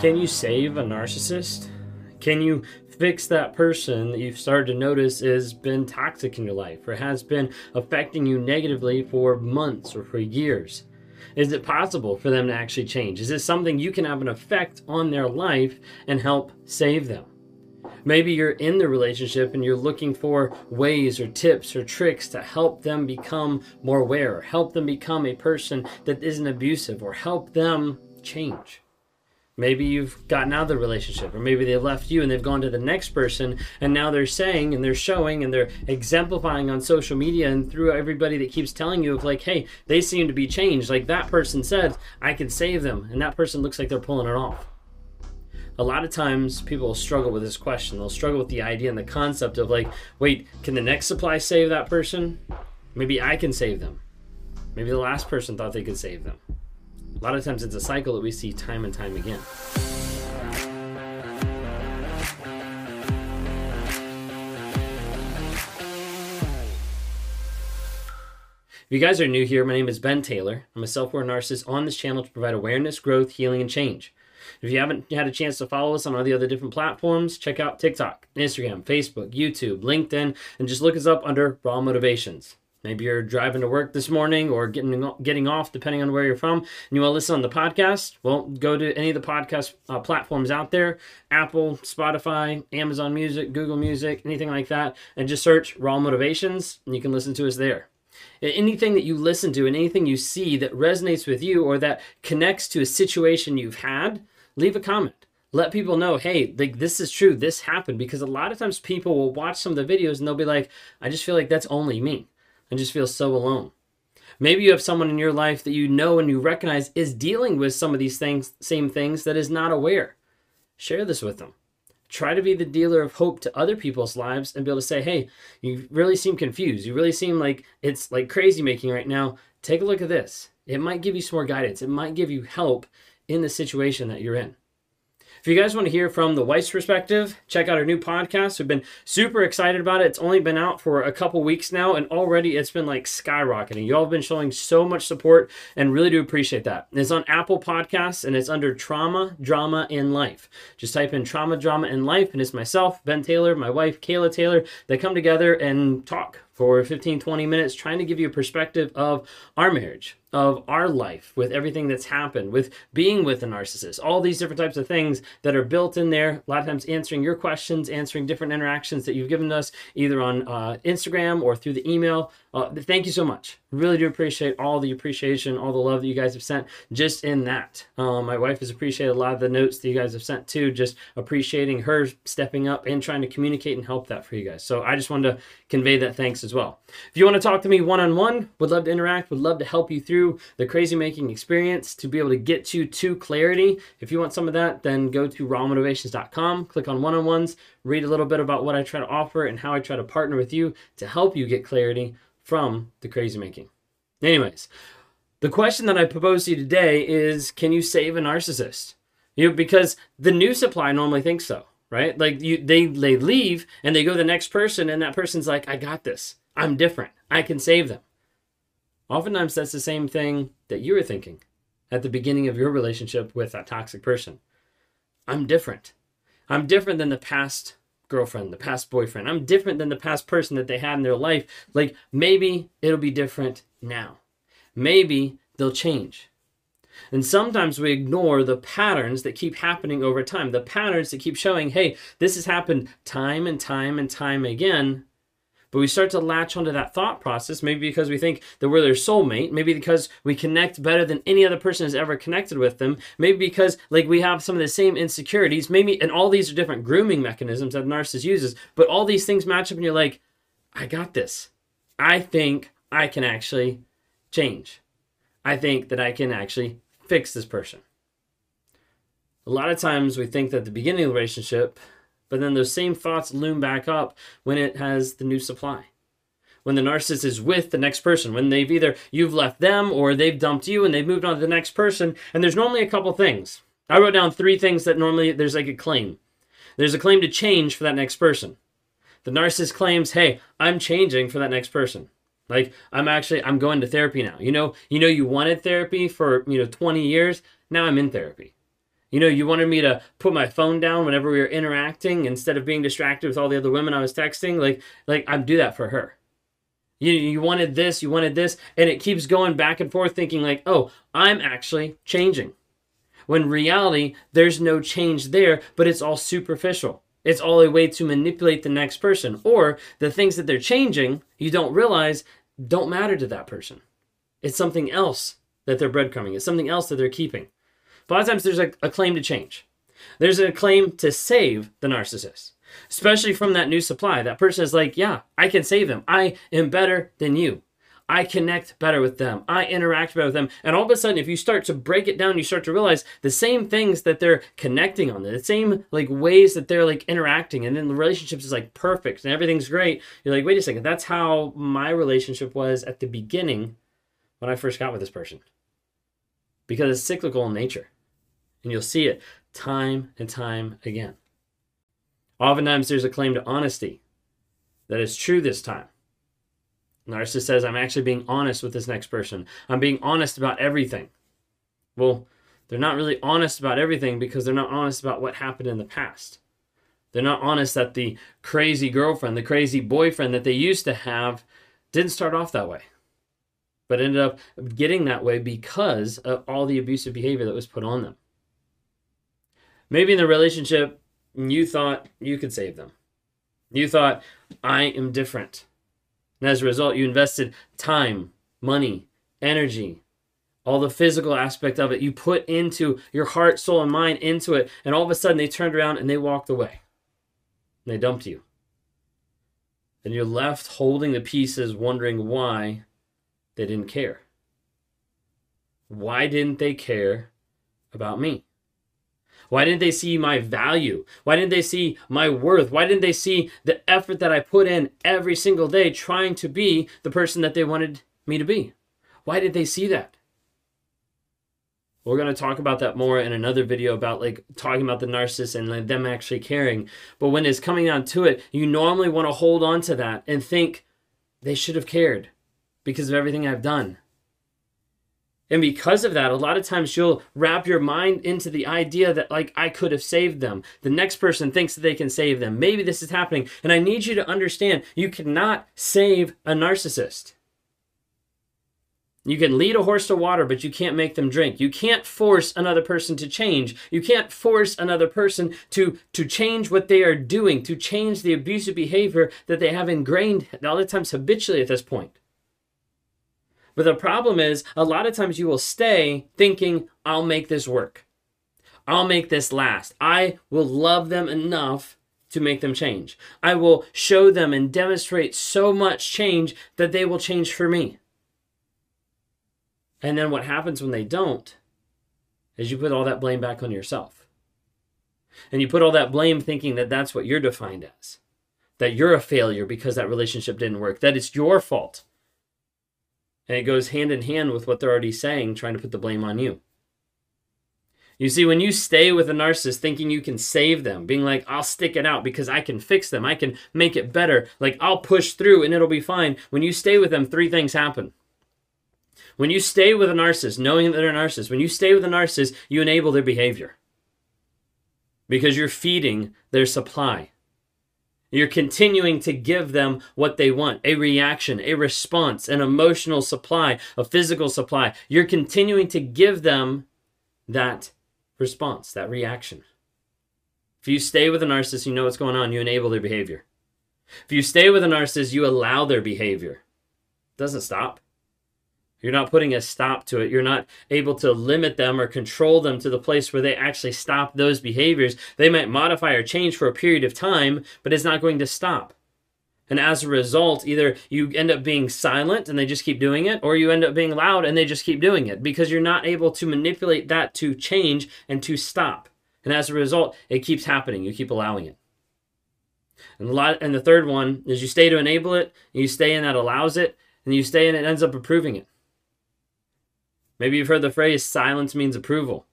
Can you save a narcissist? Can you fix that person that you've started to notice has been toxic in your life or has been affecting you negatively for months or for years? Is it possible for them to actually change? Is this something you can have an effect on their life and help save them? Maybe you're in the relationship and you're looking for ways or tips or tricks to help them become more aware, help them become a person that isn't abusive, or help them change. Maybe you've gotten out of the relationship, or maybe they've left you and they've gone to the next person, and now they're saying and they're showing and they're exemplifying on social media and through everybody that keeps telling you of like, hey, they seem to be changed. Like that person said, I can save them, and that person looks like they're pulling it off. A lot of times people struggle with this question. They'll struggle with the idea and the concept of like, wait, can the next supply save that person? Maybe I can save them. Maybe the last person thought they could save them. A lot of times it's a cycle that we see time and time again. If you guys are new here, my name is Ben Taylor. I'm a self aware narcissist on this channel to provide awareness, growth, healing, and change. If you haven't had a chance to follow us on all the other different platforms, check out TikTok, Instagram, Facebook, YouTube, LinkedIn, and just look us up under Raw Motivations. Maybe you're driving to work this morning or getting getting off, depending on where you're from, and you want to listen on the podcast. Well, go to any of the podcast uh, platforms out there: Apple, Spotify, Amazon Music, Google Music, anything like that, and just search Raw Motivations, and you can listen to us there. Anything that you listen to and anything you see that resonates with you or that connects to a situation you've had, leave a comment let people know, hey, like this is true, this happened. Because a lot of times people will watch some of the videos and they'll be like, I just feel like that's only me and just feel so alone. Maybe you have someone in your life that you know and you recognize is dealing with some of these things, same things, that is not aware. Share this with them. Try to be the dealer of hope to other people's lives and be able to say, hey, you really seem confused. You really seem like it's like crazy making right now. Take a look at this. It might give you some more guidance, it might give you help in the situation that you're in. If you guys want to hear from the wife's perspective, check out our new podcast. We've been super excited about it. It's only been out for a couple weeks now, and already it's been like skyrocketing. You all have been showing so much support and really do appreciate that. It's on Apple Podcasts and it's under Trauma, Drama, in Life. Just type in Trauma, Drama, in Life, and it's myself, Ben Taylor, my wife, Kayla Taylor, that come together and talk for 15, 20 minutes, trying to give you a perspective of our marriage, of our life, with everything that's happened, with being with a narcissist, all these different types of things that are built in there. A lot of times answering your questions, answering different interactions that you've given us either on uh, Instagram or through the email. Uh, thank you so much. Really do appreciate all the appreciation, all the love that you guys have sent just in that. Um, my wife has appreciated a lot of the notes that you guys have sent too, just appreciating her stepping up and trying to communicate and help that for you guys. So I just wanted to convey that thanks as well. If you want to talk to me one on one, would love to interact, would love to help you through the crazy making experience to be able to get you to clarity. If you want some of that, then go to rawmotivations.com, click on one on ones, read a little bit about what I try to offer and how I try to partner with you to help you get clarity from the crazy making. Anyways, the question that I propose to you today is can you save a narcissist? You know, because the new supply normally thinks so, right? Like you they they leave and they go to the next person and that person's like, I got this. I'm different. I can save them. Oftentimes that's the same thing that you were thinking at the beginning of your relationship with that toxic person. I'm different. I'm different than the past girlfriend, the past boyfriend. I'm different than the past person that they had in their life. Like maybe it'll be different now. Maybe they'll change. And sometimes we ignore the patterns that keep happening over time, the patterns that keep showing, hey, this has happened time and time and time again. But we start to latch onto that thought process, maybe because we think that we're their soulmate, maybe because we connect better than any other person has ever connected with them, maybe because like we have some of the same insecurities, maybe and all these are different grooming mechanisms that narcissist uses, but all these things match up and you're like, I got this. I think I can actually change. I think that I can actually fix this person. A lot of times we think that the beginning of the relationship but then those same thoughts loom back up when it has the new supply. When the narcissist is with the next person, when they've either you've left them or they've dumped you and they've moved on to the next person, and there's normally a couple things. I wrote down three things that normally there's like a claim. There's a claim to change for that next person. The narcissist claims, "Hey, I'm changing for that next person." Like I'm actually I'm going to therapy now. You know, you know you wanted therapy for, you know, 20 years. Now I'm in therapy. You know, you wanted me to put my phone down whenever we were interacting instead of being distracted with all the other women I was texting. Like, like I'd do that for her. You, you wanted this, you wanted this, and it keeps going back and forth, thinking like, oh, I'm actually changing. When reality, there's no change there, but it's all superficial. It's all a way to manipulate the next person, or the things that they're changing, you don't realize don't matter to that person. It's something else that they're breadcrumbing. It's something else that they're keeping. A lot of times there's a, a claim to change. There's a claim to save the narcissist, especially from that new supply. That person is like, yeah, I can save them. I am better than you. I connect better with them. I interact better with them. And all of a sudden, if you start to break it down, you start to realize the same things that they're connecting on, the same like ways that they're like interacting, and then the relationships is like perfect and everything's great. You're like, wait a second, that's how my relationship was at the beginning when I first got with this person. Because it's cyclical in nature. And you'll see it time and time again. Oftentimes, there's a claim to honesty that is true this time. Narcissist says, I'm actually being honest with this next person. I'm being honest about everything. Well, they're not really honest about everything because they're not honest about what happened in the past. They're not honest that the crazy girlfriend, the crazy boyfriend that they used to have didn't start off that way, but ended up getting that way because of all the abusive behavior that was put on them. Maybe in the relationship, you thought you could save them. You thought, I am different. And as a result, you invested time, money, energy, all the physical aspect of it. You put into your heart, soul, and mind into it. And all of a sudden, they turned around and they walked away. And they dumped you. And you're left holding the pieces, wondering why they didn't care. Why didn't they care about me? Why didn't they see my value? Why didn't they see my worth? Why didn't they see the effort that I put in every single day trying to be the person that they wanted me to be? Why did they see that? We're going to talk about that more in another video about like talking about the narcissist and like them actually caring. But when it's coming down to it, you normally want to hold on to that and think they should have cared because of everything I've done. And because of that, a lot of times you'll wrap your mind into the idea that, like, I could have saved them. The next person thinks that they can save them. Maybe this is happening. And I need you to understand you cannot save a narcissist. You can lead a horse to water, but you can't make them drink. You can't force another person to change. You can't force another person to, to change what they are doing, to change the abusive behavior that they have ingrained, a lot of times habitually at this point. But the problem is, a lot of times you will stay thinking, I'll make this work. I'll make this last. I will love them enough to make them change. I will show them and demonstrate so much change that they will change for me. And then what happens when they don't is you put all that blame back on yourself. And you put all that blame thinking that that's what you're defined as. That you're a failure because that relationship didn't work. That it's your fault. And it goes hand in hand with what they're already saying, trying to put the blame on you. You see, when you stay with a narcissist thinking you can save them, being like, I'll stick it out because I can fix them, I can make it better, like I'll push through and it'll be fine. When you stay with them, three things happen. When you stay with a narcissist, knowing that they're a narcissist, when you stay with a narcissist, you enable their behavior because you're feeding their supply. You're continuing to give them what they want a reaction, a response, an emotional supply, a physical supply. You're continuing to give them that response, that reaction. If you stay with a narcissist, you know what's going on, you enable their behavior. If you stay with a narcissist, you allow their behavior. It doesn't stop. You're not putting a stop to it. You're not able to limit them or control them to the place where they actually stop those behaviors. They might modify or change for a period of time, but it's not going to stop. And as a result, either you end up being silent and they just keep doing it, or you end up being loud and they just keep doing it because you're not able to manipulate that to change and to stop. And as a result, it keeps happening. You keep allowing it. And, lot, and the third one is you stay to enable it, you stay in that allows it, and you stay in it ends up approving it. Maybe you've heard the phrase silence means approval.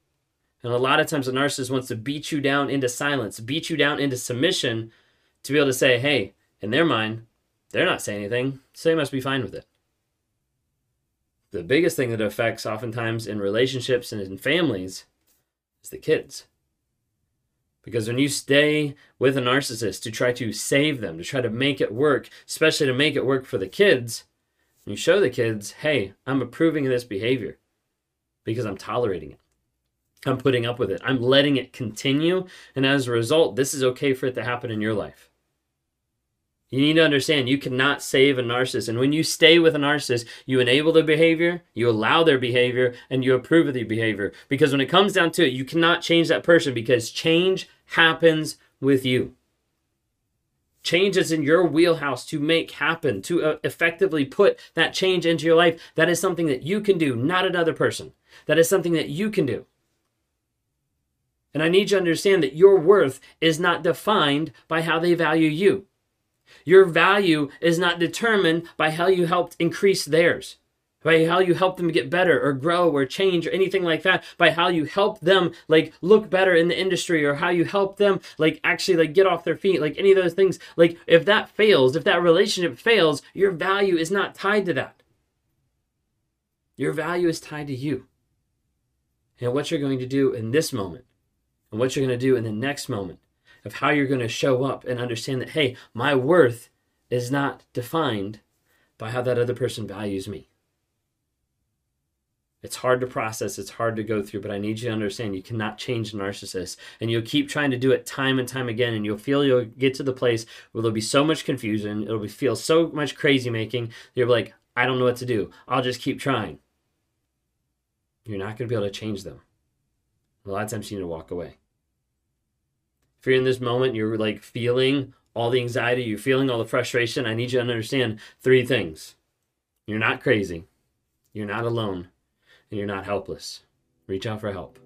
And a lot of times a narcissist wants to beat you down into silence, beat you down into submission to be able to say, hey, in their mind, they're not saying anything, so they must be fine with it. The biggest thing that affects oftentimes in relationships and in families is the kids. Because when you stay with a narcissist to try to save them, to try to make it work, especially to make it work for the kids, you show the kids, hey, I'm approving of this behavior because I'm tolerating it. I'm putting up with it. I'm letting it continue. And as a result, this is okay for it to happen in your life. You need to understand you cannot save a narcissist. And when you stay with a narcissist, you enable their behavior, you allow their behavior, and you approve of their behavior. Because when it comes down to it, you cannot change that person because change happens with you. Change is in your wheelhouse to make happen, to uh, effectively put that change into your life. That is something that you can do, not another person. That is something that you can do. And I need you to understand that your worth is not defined by how they value you. Your value is not determined by how you helped increase theirs, by how you help them get better or grow or change or anything like that, by how you help them like look better in the industry or how you help them like actually like get off their feet, like any of those things. Like if that fails, if that relationship fails, your value is not tied to that. Your value is tied to you and what you're going to do in this moment and what you're going to do in the next moment of how you're going to show up and understand that, hey, my worth is not defined by how that other person values me. It's hard to process, it's hard to go through, but I need you to understand you cannot change a narcissist. And you'll keep trying to do it time and time again, and you'll feel you'll get to the place where there'll be so much confusion, it'll be, feel so much crazy making, you're like, I don't know what to do. I'll just keep trying. You're not going to be able to change them. A lot of times you need to walk away if you're in this moment, you're like feeling all the anxiety, you're feeling all the frustration, I need you to understand three things. You're not crazy, you're not alone, and you're not helpless. Reach out for help.